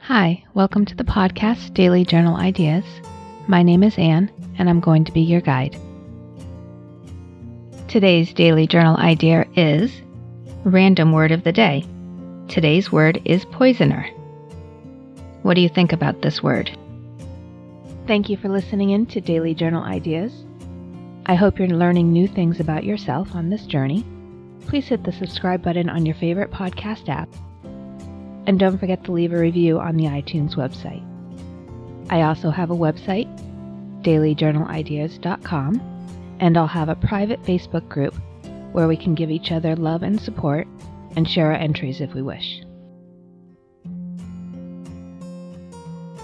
Hi, welcome to the podcast Daily Journal Ideas. My name is Anne, and I'm going to be your guide. Today's daily journal idea is Random Word of the Day. Today's word is poisoner. What do you think about this word? Thank you for listening in to Daily Journal Ideas. I hope you're learning new things about yourself on this journey. Please hit the subscribe button on your favorite podcast app. And don't forget to leave a review on the iTunes website. I also have a website, dailyjournalideas.com, and I'll have a private Facebook group where we can give each other love and support and share our entries if we wish.